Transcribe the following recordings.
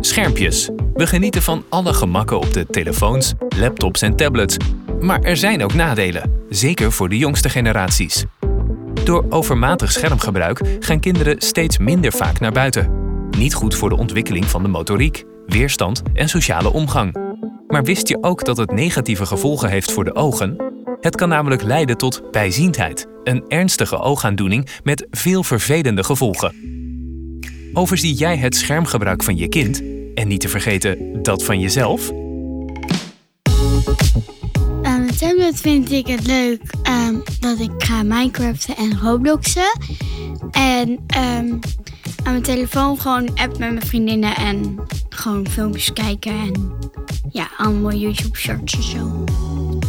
Schermpjes. We genieten van alle gemakken op de telefoons, laptops en tablets. Maar er zijn ook nadelen, zeker voor de jongste generaties. Door overmatig schermgebruik gaan kinderen steeds minder vaak naar buiten. Niet goed voor de ontwikkeling van de motoriek, weerstand en sociale omgang. Maar wist je ook dat het negatieve gevolgen heeft voor de ogen? Het kan namelijk leiden tot bijziendheid, een ernstige oogaandoening met veel vervelende gevolgen. Overzie jij het schermgebruik van je kind en niet te vergeten dat van jezelf? Aan mijn tablet vind ik het leuk ehm, dat ik ga Minecraften en Robloxen. En ehm, aan mijn telefoon gewoon app met mijn vriendinnen en gewoon filmpjes kijken en ja, allemaal YouTube shorts en zo.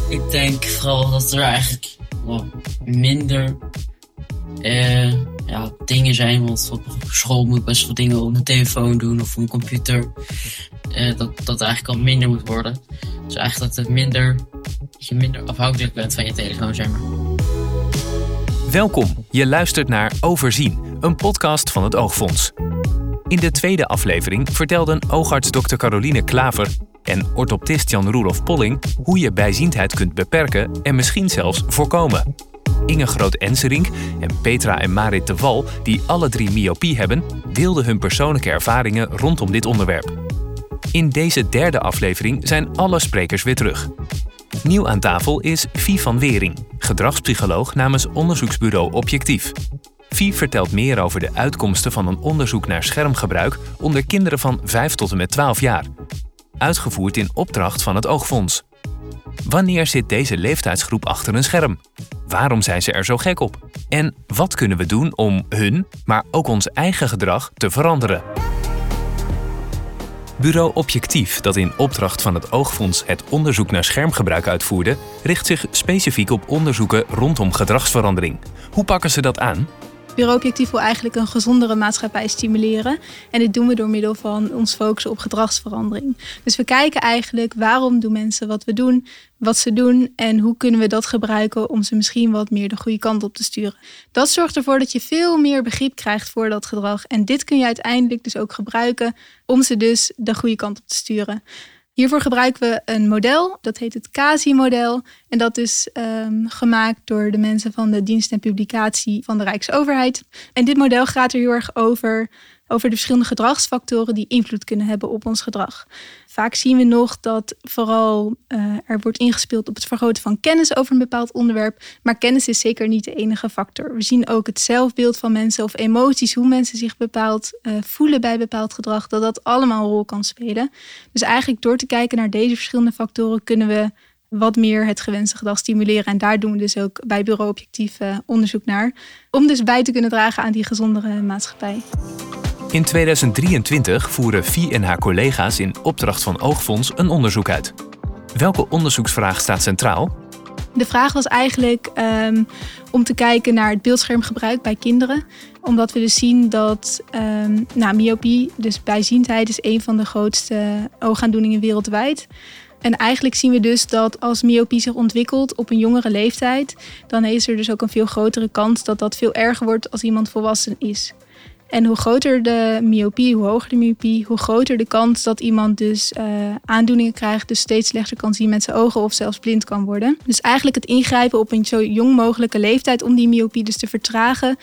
Ik denk vooral dat er eigenlijk minder eh, ja, dingen zijn. Want op school moet best wel dingen op een telefoon doen of op een computer. Eh, dat dat eigenlijk al minder moet worden. Dus eigenlijk dat, het minder, dat je minder afhankelijk bent van je telefoon, zeg maar. Welkom, je luistert naar Overzien, een podcast van het Oogfonds. In de tweede aflevering vertelden oogarts Dr. Caroline Klaver en orthoptist Jan-Roelof Polling hoe je bijziendheid kunt beperken en misschien zelfs voorkomen. Inge Groot-Enserink en Petra en Marit de Wal, die alle drie myopie hebben, deelden hun persoonlijke ervaringen rondom dit onderwerp. In deze derde aflevering zijn alle sprekers weer terug. Nieuw aan tafel is Vie van Wering, gedragspsycholoog namens onderzoeksbureau Objectief. Vie vertelt meer over de uitkomsten van een onderzoek naar schermgebruik onder kinderen van 5 tot en met 12 jaar. Uitgevoerd in opdracht van het Oogfonds. Wanneer zit deze leeftijdsgroep achter een scherm? Waarom zijn ze er zo gek op? En wat kunnen we doen om hun, maar ook ons eigen gedrag te veranderen? Bureau Objectief, dat in opdracht van het Oogfonds het onderzoek naar schermgebruik uitvoerde, richt zich specifiek op onderzoeken rondom gedragsverandering. Hoe pakken ze dat aan? Bureau Objectief wil eigenlijk een gezondere maatschappij stimuleren. En dit doen we door middel van ons focussen op gedragsverandering. Dus we kijken eigenlijk waarom doen mensen wat we doen, wat ze doen en hoe kunnen we dat gebruiken om ze misschien wat meer de goede kant op te sturen. Dat zorgt ervoor dat je veel meer begrip krijgt voor dat gedrag. En dit kun je uiteindelijk dus ook gebruiken om ze dus de goede kant op te sturen. Hiervoor gebruiken we een model, dat heet het CASI-model. En dat is um, gemaakt door de mensen van de dienst en publicatie van de Rijksoverheid. En dit model gaat er heel erg over over de verschillende gedragsfactoren die invloed kunnen hebben op ons gedrag. Vaak zien we nog dat vooral uh, er wordt ingespeeld op het vergroten van kennis over een bepaald onderwerp. Maar kennis is zeker niet de enige factor. We zien ook het zelfbeeld van mensen of emoties, hoe mensen zich bepaald uh, voelen bij bepaald gedrag, dat dat allemaal een rol kan spelen. Dus eigenlijk door te kijken naar deze verschillende factoren kunnen we wat meer het gewenste gedrag stimuleren. En daar doen we dus ook bij Bureau Objectief uh, onderzoek naar. Om dus bij te kunnen dragen aan die gezondere maatschappij. In 2023 voeren Vie en haar collega's in opdracht van Oogfonds een onderzoek uit. Welke onderzoeksvraag staat centraal? De vraag was eigenlijk um, om te kijken naar het beeldschermgebruik bij kinderen. Omdat we dus zien dat um, nou, myopie, dus bijziendheid, is een van de grootste oogaandoeningen wereldwijd. En eigenlijk zien we dus dat als myopie zich ontwikkelt op een jongere leeftijd, dan is er dus ook een veel grotere kans dat dat veel erger wordt als iemand volwassen is. En hoe groter de myopie, hoe hoger de myopie, hoe groter de kans dat iemand dus uh, aandoeningen krijgt, dus steeds slechter kan zien met zijn ogen of zelfs blind kan worden. Dus eigenlijk het ingrijpen op een zo jong mogelijke leeftijd om die myopie dus te vertragen,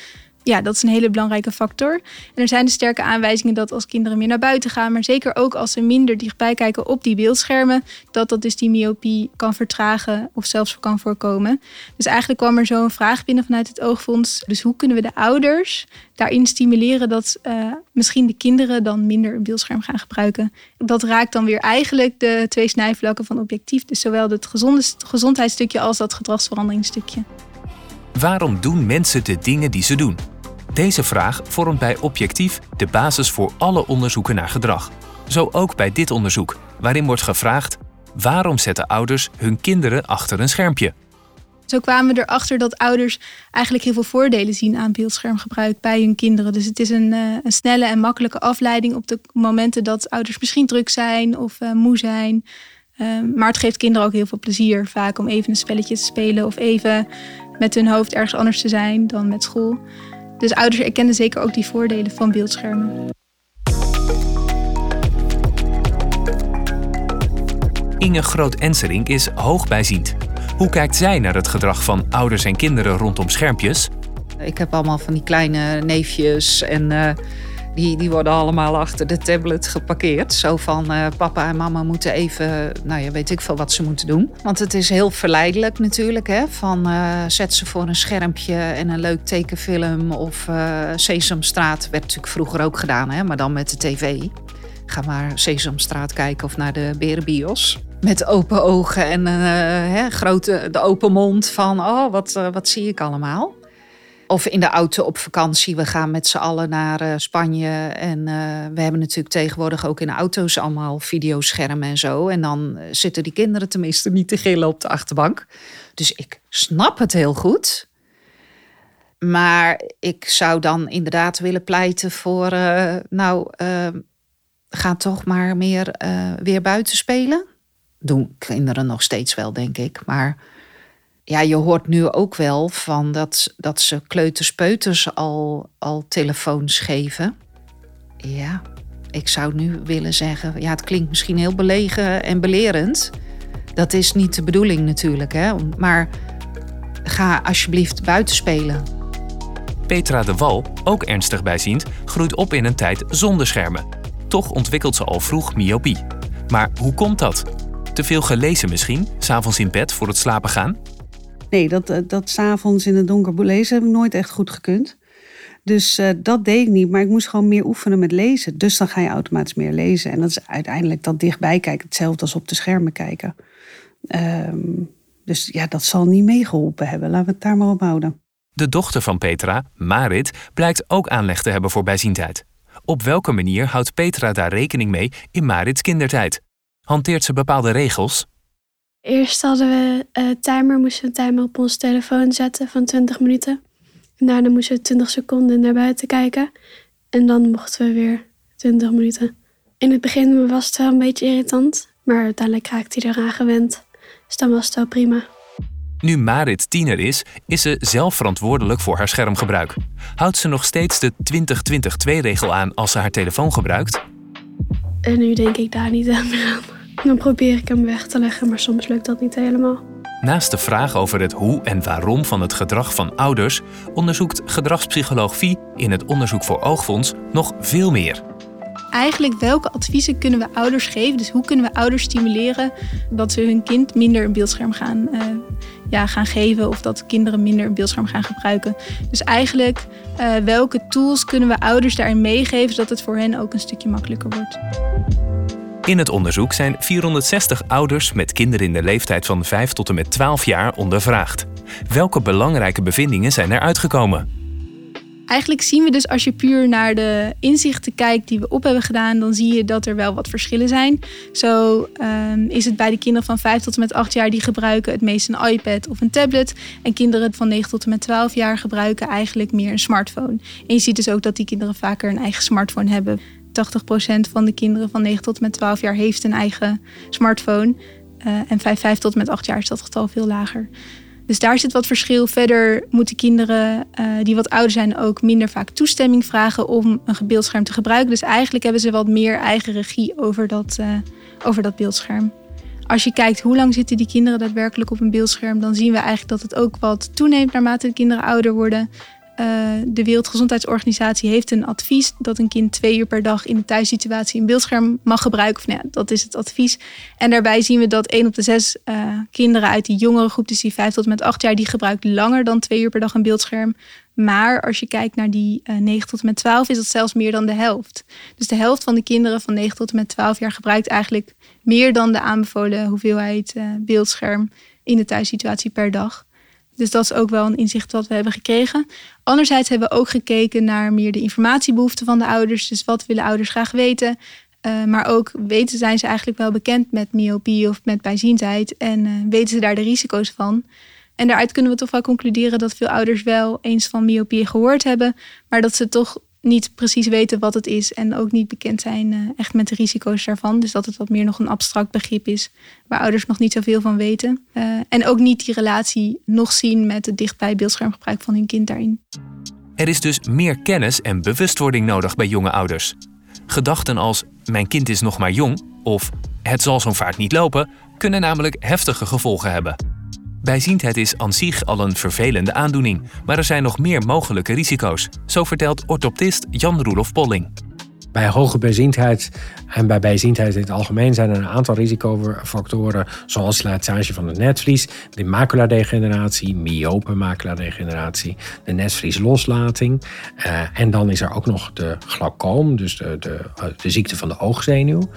ja, dat is een hele belangrijke factor. En er zijn de sterke aanwijzingen dat als kinderen meer naar buiten gaan, maar zeker ook als ze minder dichtbij kijken op die beeldschermen, dat dat dus die myopie kan vertragen of zelfs kan voorkomen. Dus eigenlijk kwam er zo een vraag binnen vanuit het Oogfonds. Dus hoe kunnen we de ouders daarin stimuleren dat uh, misschien de kinderen dan minder een beeldscherm gaan gebruiken? Dat raakt dan weer eigenlijk de twee snijvlakken van objectief. Dus zowel het gezondheidsstukje als dat gedragsveranderingsstukje. Waarom doen mensen de dingen die ze doen? Deze vraag vormt bij Objectief de basis voor alle onderzoeken naar gedrag. Zo ook bij dit onderzoek, waarin wordt gevraagd: waarom zetten ouders hun kinderen achter een schermpje? Zo kwamen we erachter dat ouders eigenlijk heel veel voordelen zien aan beeldschermgebruik bij hun kinderen. Dus het is een, uh, een snelle en makkelijke afleiding op de momenten dat ouders misschien druk zijn of uh, moe zijn. Uh, maar het geeft kinderen ook heel veel plezier, vaak om even een spelletje te spelen of even met hun hoofd ergens anders te zijn dan met school. Dus ouders erkennen zeker ook die voordelen van beeldschermen. Inge Groot-Enserink is hoogbijziend. Hoe kijkt zij naar het gedrag van ouders en kinderen rondom schermpjes? Ik heb allemaal van die kleine neefjes en eh, die, die worden allemaal achter de tablet geparkeerd. Zo van uh, papa en mama moeten even, nou ja, weet ik veel wat ze moeten doen. Want het is heel verleidelijk natuurlijk. Hè? Van uh, zet ze voor een schermpje en een leuk tekenfilm of Sesamstraat. Werd natuurlijk vroeger ook gedaan, hè? maar dan met de tv. Ga maar Sesamstraat kijken of naar de Berenbios. Met open ogen en hè, grote, de open mond van, oh, wat, wat zie ik allemaal. Of in de auto op vakantie. We gaan met z'n allen naar uh, Spanje. En uh, we hebben natuurlijk tegenwoordig ook in auto's allemaal videoschermen en zo. En dan eh, zitten die kinderen tenminste niet te gillen op de achterbank. Dus ik snap het heel goed. Maar ik zou dan inderdaad willen pleiten voor. nou, ga toch maar meer weer buiten spelen. Doen kinderen nog steeds wel, denk ik. Maar ja, je hoort nu ook wel van dat, dat ze kleuterspeuters al, al telefoons geven. Ja, ik zou nu willen zeggen, ja, het klinkt misschien heel belegen en belerend. Dat is niet de bedoeling natuurlijk, hè. Maar ga alsjeblieft buiten spelen. Petra de Wal, ook ernstig bijziend, groeit op in een tijd zonder schermen. Toch ontwikkelt ze al vroeg myopie. Maar hoe komt dat? Te veel gelezen misschien, s'avonds in bed voor het slapen gaan? Nee, dat, eh, dat s'avonds in het donker lezen heb ik nooit echt goed gekund. Dus uh, dat deed ik niet, maar ik moest gewoon meer oefenen met lezen. Dus dan ga je automatisch meer lezen. En dat is uiteindelijk dat dichtbij kijken, hetzelfde als op de schermen kijken. Um, dus ja, dat zal niet meegeholpen hebben. Laten we het daar maar op houden. De dochter van Petra, Marit, blijkt ook aanleg te hebben voor bijziendheid. Op welke manier houdt Petra daar rekening mee in Marits kindertijd? Hanteert ze bepaalde regels? Eerst hadden we uh, timer, moesten we een timer op onze telefoon zetten van 20 minuten. En daarna moesten we 20 seconden naar buiten kijken. En dan mochten we weer 20 minuten. In het begin was het wel een beetje irritant, maar uiteindelijk raakte hij eraan gewend. Dus dan was het wel prima. Nu Marit tiener is, is ze zelf verantwoordelijk voor haar schermgebruik. Houdt ze nog steeds de 20-20-2-regel aan als ze haar telefoon gebruikt? En nu denk ik daar niet aan meer aan. Dan probeer ik hem weg te leggen, maar soms lukt dat niet helemaal. Naast de vraag over het hoe en waarom van het gedrag van ouders, onderzoekt gedragspsycholoog Vie in het onderzoek voor Oogfonds nog veel meer. Eigenlijk welke adviezen kunnen we ouders geven? Dus hoe kunnen we ouders stimuleren dat ze hun kind minder een beeldscherm gaan, uh, ja, gaan geven of dat kinderen minder een beeldscherm gaan gebruiken? Dus eigenlijk uh, welke tools kunnen we ouders daarin meegeven zodat het voor hen ook een stukje makkelijker wordt? In het onderzoek zijn 460 ouders met kinderen in de leeftijd van 5 tot en met 12 jaar ondervraagd. Welke belangrijke bevindingen zijn er uitgekomen? Eigenlijk zien we dus als je puur naar de inzichten kijkt die we op hebben gedaan, dan zie je dat er wel wat verschillen zijn. Zo um, is het bij de kinderen van 5 tot en met 8 jaar die gebruiken het meest een iPad of een tablet. En kinderen van 9 tot en met 12 jaar gebruiken eigenlijk meer een smartphone. En je ziet dus ook dat die kinderen vaker een eigen smartphone hebben. 80% van de kinderen van 9 tot met 12 jaar heeft een eigen smartphone. Uh, en 5, 5 tot met 8 jaar is dat getal veel lager. Dus daar zit wat verschil. Verder moeten kinderen uh, die wat ouder zijn ook minder vaak toestemming vragen om een beeldscherm te gebruiken. Dus eigenlijk hebben ze wat meer eigen regie over dat, uh, over dat beeldscherm. Als je kijkt hoe lang zitten die kinderen daadwerkelijk op een beeldscherm, dan zien we eigenlijk dat het ook wat toeneemt naarmate de kinderen ouder worden. Uh, de Wereldgezondheidsorganisatie heeft een advies dat een kind twee uur per dag in de thuissituatie een beeldscherm mag gebruiken. Of, nou ja, dat is het advies. En daarbij zien we dat één op de zes uh, kinderen uit die jongere groep, dus die vijf tot met acht jaar, die gebruikt langer dan twee uur per dag een beeldscherm. Maar als je kijkt naar die uh, 9 tot met 12, is dat zelfs meer dan de helft. Dus de helft van de kinderen van 9 tot en met 12 jaar gebruikt eigenlijk meer dan de aanbevolen hoeveelheid beeldscherm in de thuissituatie per dag. Dus dat is ook wel een inzicht wat we hebben gekregen. Anderzijds hebben we ook gekeken naar meer de informatiebehoeften van de ouders. Dus wat willen ouders graag weten? Uh, maar ook weten zijn ze eigenlijk wel bekend met myopie of met bijziendheid. En uh, weten ze daar de risico's van. En daaruit kunnen we toch wel concluderen dat veel ouders wel eens van myopie gehoord hebben. Maar dat ze toch niet precies weten wat het is en ook niet bekend zijn uh, echt met de risico's daarvan. Dus dat het wat meer nog een abstract begrip is waar ouders nog niet zoveel van weten. Uh, en ook niet die relatie nog zien met het dichtbij beeldschermgebruik van hun kind daarin. Er is dus meer kennis en bewustwording nodig bij jonge ouders. Gedachten als mijn kind is nog maar jong of Het zal zo'n vaart niet lopen, kunnen namelijk heftige gevolgen hebben. Bijziendheid is aan zich al een vervelende aandoening, maar er zijn nog meer mogelijke risico's, zo vertelt orthoptist Jan-Roelof Polling. Bij hoge bijziendheid en bij bijziendheid in het algemeen zijn er een aantal risicofactoren, zoals slijtage van het netvlies, de maculadegeneratie, myope maculadegeneratie, de netvliesloslating. Uh, en dan is er ook nog de glaucoom, dus de, de, de ziekte van de oogzenuw,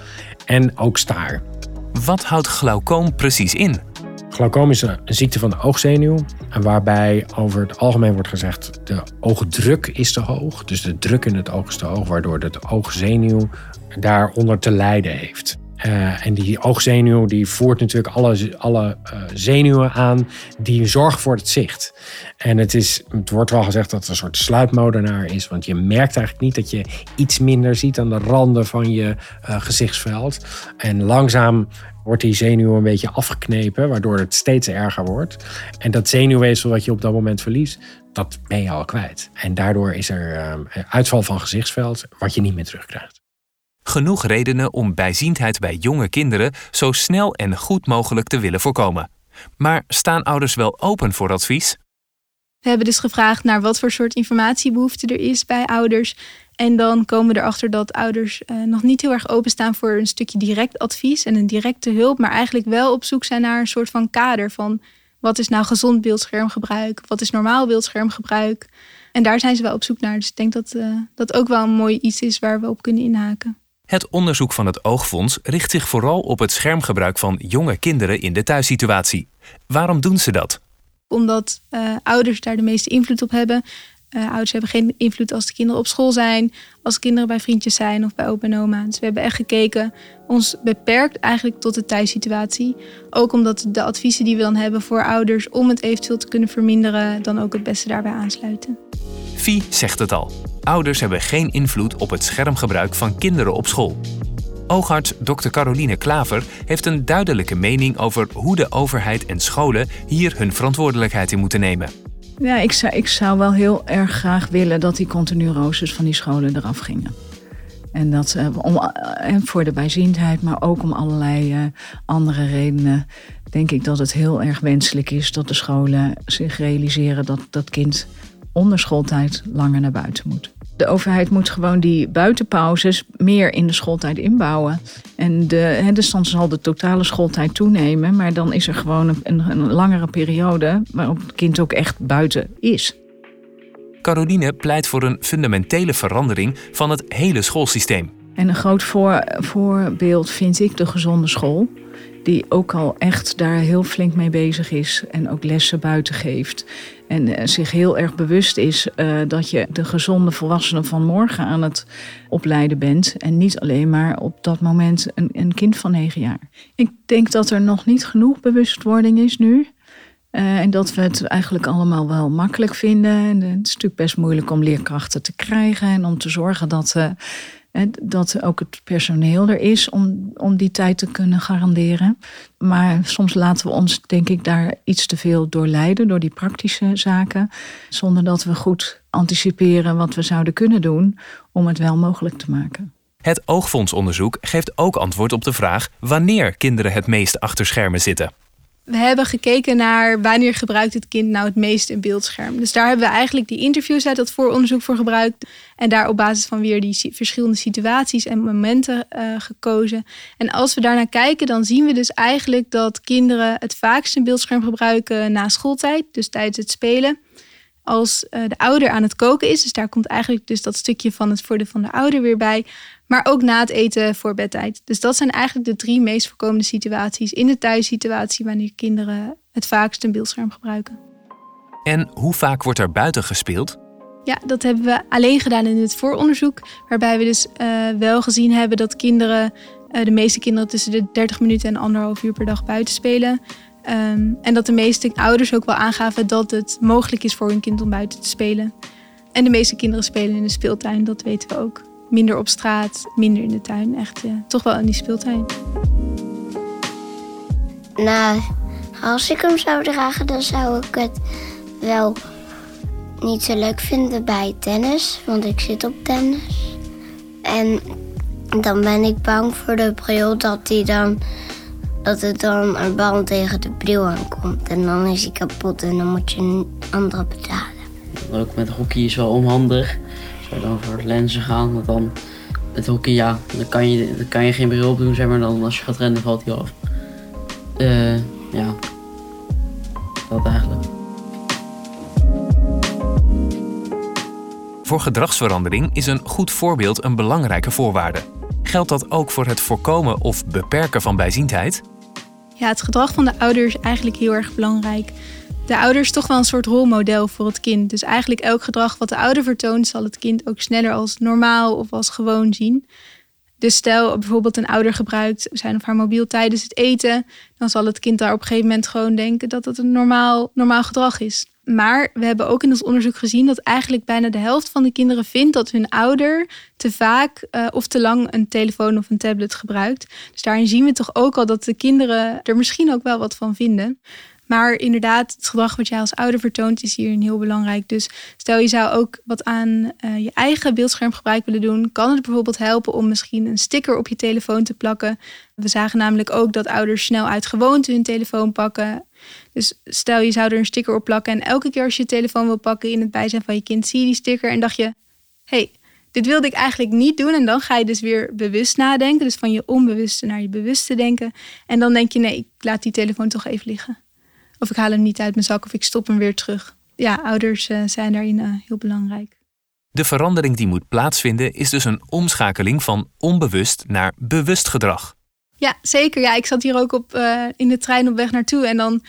en ook staar. Wat houdt glaucoom precies in? Glaucoom is een ziekte van de oogzenuw. En waarbij over het algemeen wordt gezegd: de oogdruk is te hoog. Dus de druk in het oog is te hoog, waardoor de oogzenuw daaronder te lijden heeft. Uh, en die oogzenuw die voert natuurlijk alle, alle uh, zenuwen aan die zorgen voor het zicht. En het, is, het wordt wel gezegd dat het een soort sluipmoordenaar is. Want je merkt eigenlijk niet dat je iets minder ziet aan de randen van je uh, gezichtsveld. En langzaam wordt die zenuw een beetje afgeknepen, waardoor het steeds erger wordt. En dat zenuwweefsel wat je op dat moment verliest, dat ben je al kwijt. En daardoor is er uitval van gezichtsveld, wat je niet meer terugkrijgt. Genoeg redenen om bijziendheid bij jonge kinderen zo snel en goed mogelijk te willen voorkomen. Maar staan ouders wel open voor advies? We hebben dus gevraagd naar wat voor soort informatiebehoefte er is bij ouders. En dan komen we erachter dat ouders uh, nog niet heel erg openstaan voor een stukje direct advies en een directe hulp, maar eigenlijk wel op zoek zijn naar een soort van kader van wat is nou gezond beeldschermgebruik, wat is normaal beeldschermgebruik. En daar zijn ze wel op zoek naar. Dus ik denk dat uh, dat ook wel een mooi iets is waar we op kunnen inhaken. Het onderzoek van het Oogfonds richt zich vooral op het schermgebruik van jonge kinderen in de thuissituatie. Waarom doen ze dat? Omdat uh, ouders daar de meeste invloed op hebben. Uh, ouders hebben geen invloed als de kinderen op school zijn, als kinderen bij vriendjes zijn of bij opa en oma. Dus we hebben echt gekeken, ons beperkt eigenlijk tot de thuissituatie. Ook omdat de adviezen die we dan hebben voor ouders om het eventueel te kunnen verminderen, dan ook het beste daarbij aansluiten. Vie zegt het al. Ouders hebben geen invloed op het schermgebruik van kinderen op school. Oogarts Dr. Caroline Klaver heeft een duidelijke mening over hoe de overheid en scholen hier hun verantwoordelijkheid in moeten nemen. Ja, ik zou, ik zou wel heel erg graag willen dat die continu roosters van die scholen eraf gingen. En dat om, en voor de bijziendheid, maar ook om allerlei uh, andere redenen, denk ik dat het heel erg wenselijk is dat de scholen zich realiseren dat dat kind onder schooltijd langer naar buiten moet. De overheid moet gewoon die buitenpauzes meer in de schooltijd inbouwen. En de, dus dan zal de totale schooltijd toenemen, maar dan is er gewoon een, een langere periode waarop het kind ook echt buiten is. Caroline pleit voor een fundamentele verandering van het hele schoolsysteem. En een groot voor, voorbeeld vind ik de gezonde school die ook al echt daar heel flink mee bezig is en ook lessen buiten geeft. En uh, zich heel erg bewust is uh, dat je de gezonde volwassenen van morgen aan het opleiden bent. En niet alleen maar op dat moment een, een kind van negen jaar. Ik denk dat er nog niet genoeg bewustwording is nu. Uh, en dat we het eigenlijk allemaal wel makkelijk vinden. En het is natuurlijk best moeilijk om leerkrachten te krijgen en om te zorgen dat dat ook het personeel er is om, om die tijd te kunnen garanderen. Maar soms laten we ons, denk ik, daar iets te veel door leiden, door die praktische zaken. Zonder dat we goed anticiperen wat we zouden kunnen doen om het wel mogelijk te maken. Het oogfondsonderzoek geeft ook antwoord op de vraag wanneer kinderen het meest achter schermen zitten we hebben gekeken naar wanneer gebruikt het kind nou het meest een beeldscherm. Dus daar hebben we eigenlijk die interviews uit dat vooronderzoek voor gebruikt. En daar op basis van weer die verschillende situaties en momenten uh, gekozen. En als we daarnaar kijken, dan zien we dus eigenlijk dat kinderen het vaakst een beeldscherm gebruiken na schooltijd, dus tijdens het spelen. Als uh, de ouder aan het koken is, dus daar komt eigenlijk dus dat stukje van het voordeel van de ouder weer bij. Maar ook na het eten voor bedtijd. Dus dat zijn eigenlijk de drie meest voorkomende situaties in de thuissituatie wanneer kinderen het vaakst een beeldscherm gebruiken. En hoe vaak wordt er buiten gespeeld? Ja, dat hebben we alleen gedaan in het vooronderzoek. Waarbij we dus uh, wel gezien hebben dat kinderen, uh, de meeste kinderen tussen de 30 minuten en anderhalf uur per dag buiten spelen. Um, en dat de meeste ouders ook wel aangaven dat het mogelijk is voor hun kind om buiten te spelen. En de meeste kinderen spelen in de speeltuin, dat weten we ook minder op straat, minder in de tuin. Echt ja, toch wel in die speeltuin. Nou, als ik hem zou dragen, dan zou ik het wel niet zo leuk vinden bij tennis. Want ik zit op tennis. En dan ben ik bang voor de bril dat, die dan, dat er dan een bal tegen de bril aankomt. En dan is hij kapot en dan moet je een andere betalen. Ook met hockey is wel onhandig. Als we dan voor lenzen gaan, want dan met hockey, ja, dan kan je, dan kan je geen bril op doen, zeg maar. Dan als je gaat rennen, valt hij af. Eh, ja, dat eigenlijk. Voor gedragsverandering is een goed voorbeeld een belangrijke voorwaarde. Geldt dat ook voor het voorkomen of beperken van bijziendheid? Ja, het gedrag van de ouder is eigenlijk heel erg belangrijk. De ouder is toch wel een soort rolmodel voor het kind. Dus eigenlijk elk gedrag wat de ouder vertoont, zal het kind ook sneller als normaal of als gewoon zien. Dus stel bijvoorbeeld een ouder gebruikt zijn of haar mobiel tijdens het eten, dan zal het kind daar op een gegeven moment gewoon denken dat het een normaal, normaal gedrag is. Maar we hebben ook in ons onderzoek gezien dat eigenlijk bijna de helft van de kinderen vindt dat hun ouder te vaak uh, of te lang een telefoon of een tablet gebruikt. Dus daarin zien we toch ook al dat de kinderen er misschien ook wel wat van vinden. Maar inderdaad, het gedrag wat jij als ouder vertoont is hierin heel belangrijk. Dus stel je zou ook wat aan uh, je eigen beeldschermgebruik willen doen, kan het bijvoorbeeld helpen om misschien een sticker op je telefoon te plakken. We zagen namelijk ook dat ouders snel uit gewoonte hun telefoon pakken. Dus stel je zou er een sticker op plakken en elke keer als je je telefoon wil pakken in het bijzijn van je kind, zie je die sticker en dacht je, hey, dit wilde ik eigenlijk niet doen. En dan ga je dus weer bewust nadenken. Dus van je onbewuste naar je bewuste denken. En dan denk je, nee, ik laat die telefoon toch even liggen. Of ik haal hem niet uit mijn zak of ik stop hem weer terug. Ja, ouders uh, zijn daarin uh, heel belangrijk. De verandering die moet plaatsvinden is dus een omschakeling van onbewust naar bewust gedrag. Ja, zeker. Ja, ik zat hier ook op, uh, in de trein op weg naartoe en dan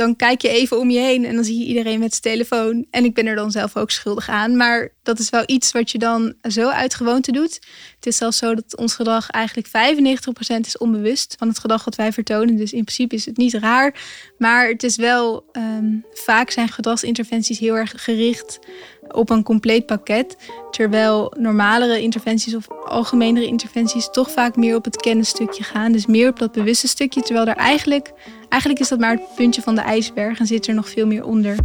dan kijk je even om je heen en dan zie je iedereen met zijn telefoon. En ik ben er dan zelf ook schuldig aan. Maar dat is wel iets wat je dan zo uit gewoonte doet. Het is zelfs zo dat ons gedrag eigenlijk 95% is onbewust van het gedrag wat wij vertonen. Dus in principe is het niet raar. Maar het is wel, um, vaak zijn gedragsinterventies heel erg gericht op een compleet pakket. Terwijl normalere interventies of algemenere interventies toch vaak meer op het kennisstukje gaan. Dus meer op dat bewuste stukje. Terwijl er eigenlijk, eigenlijk is dat maar het puntje van de ijsberg en zit er nog veel meer onder.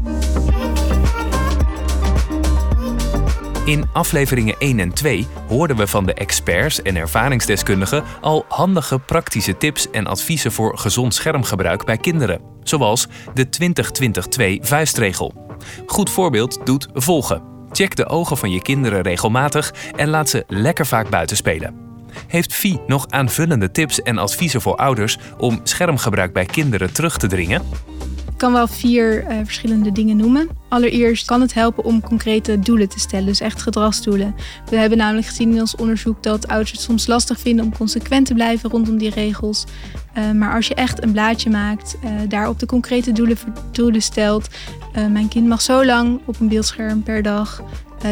In afleveringen 1 en 2 hoorden we van de experts en ervaringsdeskundigen al handige praktische tips en adviezen voor gezond schermgebruik bij kinderen, zoals de 20-20-2 vuistregel. Goed voorbeeld doet volgen. Check de ogen van je kinderen regelmatig en laat ze lekker vaak buiten spelen. Heeft Vie nog aanvullende tips en adviezen voor ouders om schermgebruik bij kinderen terug te dringen? Ik kan wel vier uh, verschillende dingen noemen. Allereerst kan het helpen om concrete doelen te stellen, dus echt gedragsdoelen. We hebben namelijk gezien in ons onderzoek dat ouders het soms lastig vinden om consequent te blijven rondom die regels. Uh, maar als je echt een blaadje maakt, uh, daarop de concrete doelen, doelen stelt. mijn kind mag zo lang op een beeldscherm per dag.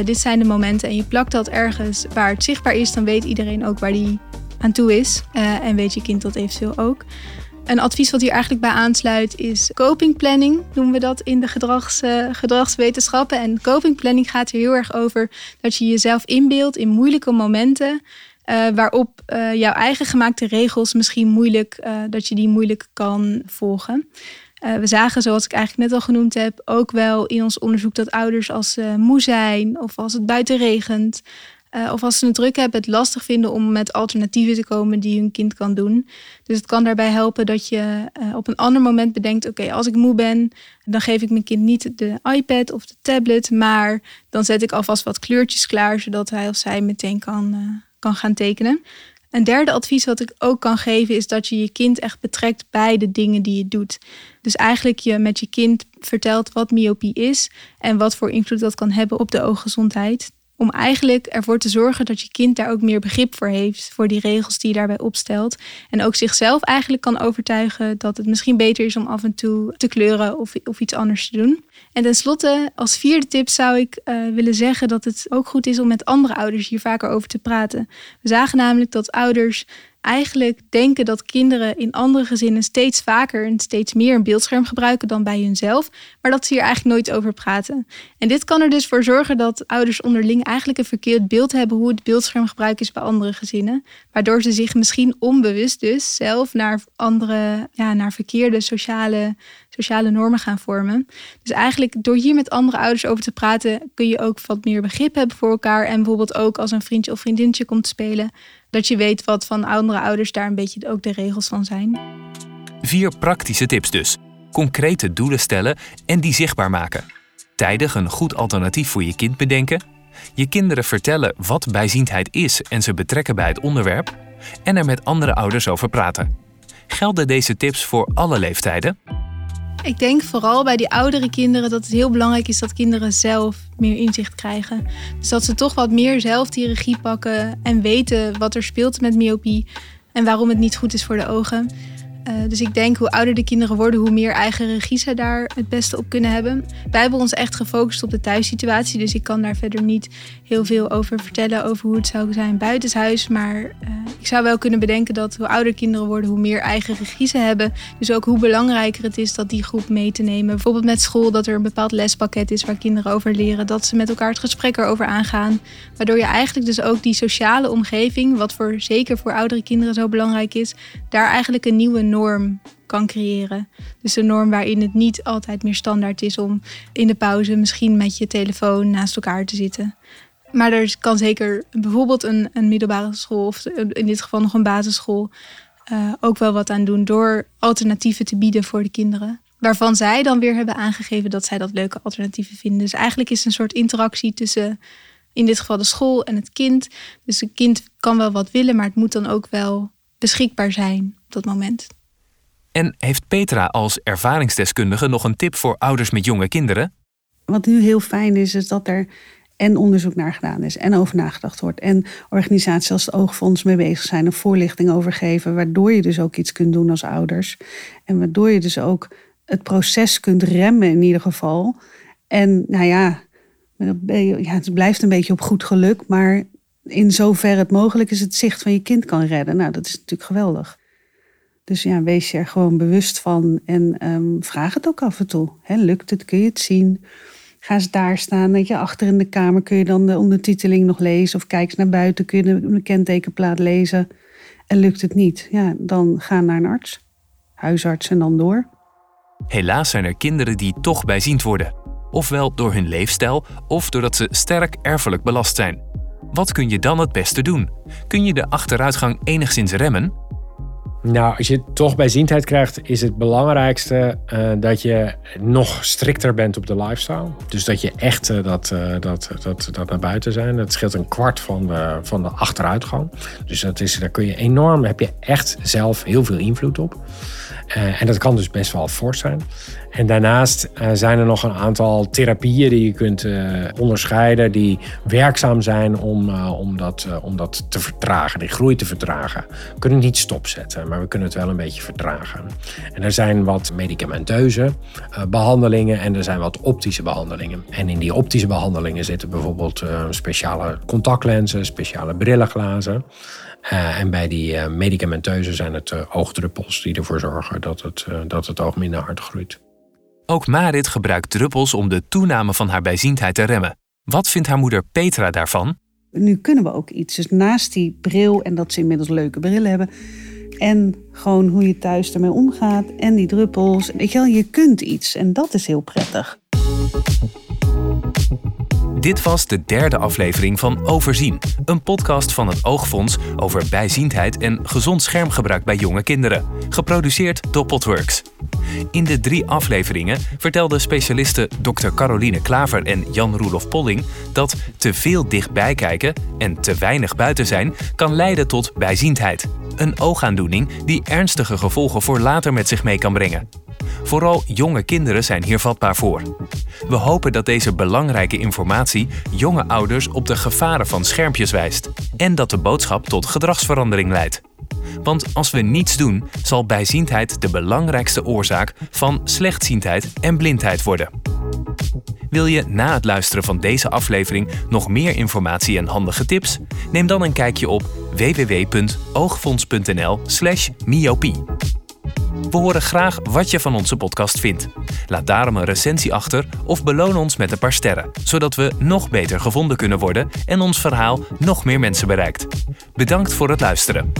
dit zijn de momenten en je plakt dat ergens waar het zichtbaar is, dan weet iedereen ook waar die aan toe is. en weet je kind dat eventueel ook. Een advies wat hier eigenlijk bij aansluit is coping planning, noemen we dat in de gedrags, uh, gedragswetenschappen. En coping planning gaat er heel erg over dat je jezelf inbeeldt in moeilijke momenten. Uh, waarop uh, jouw eigen gemaakte regels misschien moeilijk, dat je die moeilijk kan volgen. we zagen, zoals ik eigenlijk net al genoemd heb, ook wel in ons onderzoek dat ouders als ze moe zijn of als het buiten regent, uh, of als ze het druk hebben, het lastig vinden om met alternatieven te komen die hun kind kan doen. Dus het kan daarbij helpen dat je uh, op een ander moment bedenkt: oké, als ik moe ben, dan geef ik mijn kind niet de iPad of de tablet, maar dan zet ik alvast wat kleurtjes klaar, zodat hij of zij meteen kan, uh, kan gaan tekenen. Een derde advies wat ik ook kan geven is dat je je kind echt betrekt bij de dingen die je doet. Dus eigenlijk je met je kind vertelt wat myopie is en wat voor invloed dat kan hebben op de ooggezondheid om eigenlijk ervoor te zorgen dat je kind daar ook meer begrip voor heeft, voor die regels die je daarbij opstelt. En ook zichzelf eigenlijk kan overtuigen dat het misschien beter is om af en toe te kleuren of, of iets anders te doen. En tenslotte, als vierde tip zou ik uh, willen zeggen dat het ook goed is om met andere ouders hier vaker over te praten. We zagen namelijk dat ouders eigenlijk denken dat kinderen in andere gezinnen steeds vaker en steeds meer een beeldscherm gebruiken dan bij hunzelf, maar dat ze hier eigenlijk nooit over praten. En dit kan er dus voor zorgen dat ouders onderling eigenlijk een verkeerd beeld hebben hoe het beeldschermgebruik is bij andere gezinnen, waardoor ze zich misschien onbewust dus zelf naar andere, ja, naar verkeerde sociale, sociale normen gaan vormen. Dus eigenlijk door hier met andere ouders over te praten, kun je ook wat meer begrip hebben voor elkaar en bijvoorbeeld ook als een vriendje of vriendinnetje komt spelen Dat je weet wat van andere ouders daar een beetje ook de regels van zijn. Vier praktische tips dus. Concrete doelen stellen en die zichtbaar maken. Tijdig een goed alternatief voor je kind bedenken. Je kinderen vertellen wat bijziendheid is en ze betrekken bij het onderwerp. En er met andere ouders over praten. Gelden deze tips voor alle leeftijden? Ik denk vooral bij die oudere kinderen dat het heel belangrijk is dat kinderen zelf meer inzicht krijgen. Dus dat ze toch wat meer zelf die regie pakken en weten wat er speelt met myopie en waarom het niet goed is voor de ogen. Uh, dus ik denk hoe ouder de kinderen worden, hoe meer eigen regie ze daar het beste op kunnen hebben. Wij hebben ons echt gefocust op de thuissituatie. Dus ik kan daar verder niet heel veel over vertellen over hoe het zou zijn buitenshuis. Maar uh, ik zou wel kunnen bedenken dat hoe ouder kinderen worden, hoe meer eigen regie ze hebben. Dus ook hoe belangrijker het is dat die groep mee te nemen. Bijvoorbeeld met school, dat er een bepaald lespakket is waar kinderen over leren. Dat ze met elkaar het gesprek erover aangaan. Waardoor je eigenlijk dus ook die sociale omgeving, wat voor, zeker voor oudere kinderen zo belangrijk is, daar eigenlijk een nieuwe norm kan creëren. Dus een norm waarin het niet altijd meer standaard is om in de pauze misschien met je telefoon naast elkaar te zitten. Maar er kan zeker bijvoorbeeld een, een middelbare school, of in dit geval nog een basisschool, uh, ook wel wat aan doen door alternatieven te bieden voor de kinderen. Waarvan zij dan weer hebben aangegeven dat zij dat leuke alternatieven vinden. Dus eigenlijk is een soort interactie tussen in dit geval de school en het kind. Dus het kind kan wel wat willen, maar het moet dan ook wel beschikbaar zijn op dat moment. En heeft Petra als ervaringsdeskundige nog een tip voor ouders met jonge kinderen? Wat nu heel fijn is, is dat er en onderzoek naar gedaan is en over nagedacht wordt. En organisaties als het Oogfonds mee bezig zijn, een voorlichting over geven, waardoor je dus ook iets kunt doen als ouders. En waardoor je dus ook het proces kunt remmen in ieder geval. En nou ja, ja het blijft een beetje op goed geluk, maar in zover het mogelijk is het zicht van je kind kan redden. Nou, dat is natuurlijk geweldig. Dus ja, wees je er gewoon bewust van en um, vraag het ook af en toe. lukt het? Kun je het zien? Ga eens daar staan. Dat je achter in de kamer kun je dan de ondertiteling nog lezen. Of kijk eens naar buiten, kun je de kentekenplaat lezen. En lukt het niet, ja, dan ga naar een arts. Huisarts en dan door. Helaas zijn er kinderen die toch bijziend worden. Ofwel door hun leefstijl, of doordat ze sterk erfelijk belast zijn. Wat kun je dan het beste doen? Kun je de achteruitgang enigszins remmen? Nou, als je toch bijziendheid krijgt, is het belangrijkste uh, dat je nog strikter bent op de lifestyle. Dus dat je echt uh, dat, uh, dat, dat, dat naar buiten zijn. Dat scheelt een kwart van de, van de achteruitgang. Dus dat is, daar kun je enorm, heb je echt zelf heel veel invloed op. En dat kan dus best wel fors zijn. En daarnaast zijn er nog een aantal therapieën die je kunt onderscheiden, die werkzaam zijn om, om, dat, om dat te vertragen, die groei te vertragen. We kunnen niet stopzetten, maar we kunnen het wel een beetje vertragen. En er zijn wat medicamenteuze behandelingen en er zijn wat optische behandelingen. En in die optische behandelingen zitten bijvoorbeeld speciale contactlenzen, speciale brillenglazen. Uh, en bij die uh, medicamenteuze zijn het uh, oogdruppels die ervoor zorgen dat het, dat het oog minder hard groeit. Ook Marit gebruikt druppels om de toename van haar bijziendheid te remmen. Wat vindt haar moeder Petra daarvan? Nu kunnen we ook iets. Dus naast die bril en dat ze inmiddels leuke brillen hebben. En gewoon hoe je thuis ermee omgaat. En die druppels. Weet je, je kunt iets. En dat is heel prettig. Dit was de derde aflevering van Overzien, een podcast van het Oogfonds over bijziendheid en gezond schermgebruik bij jonge kinderen, geproduceerd door Potworks. In de drie afleveringen vertelden specialisten Dr. Caroline Klaver en Jan-Roelof Polling dat te veel dichtbij kijken en te weinig buiten zijn kan leiden tot bijziendheid. Een oogaandoening die ernstige gevolgen voor later met zich mee kan brengen. Vooral jonge kinderen zijn hier vatbaar voor. We hopen dat deze belangrijke informatie jonge ouders op de gevaren van schermpjes wijst en dat de boodschap tot gedragsverandering leidt. Want als we niets doen, zal bijziendheid de belangrijkste oorzaak van slechtziendheid en blindheid worden. Wil je na het luisteren van deze aflevering nog meer informatie en handige tips? Neem dan een kijkje op www.oogfonds.nl/myopie. We horen graag wat je van onze podcast vindt. Laat daarom een recensie achter of beloon ons met een paar sterren, zodat we nog beter gevonden kunnen worden en ons verhaal nog meer mensen bereikt. Bedankt voor het luisteren.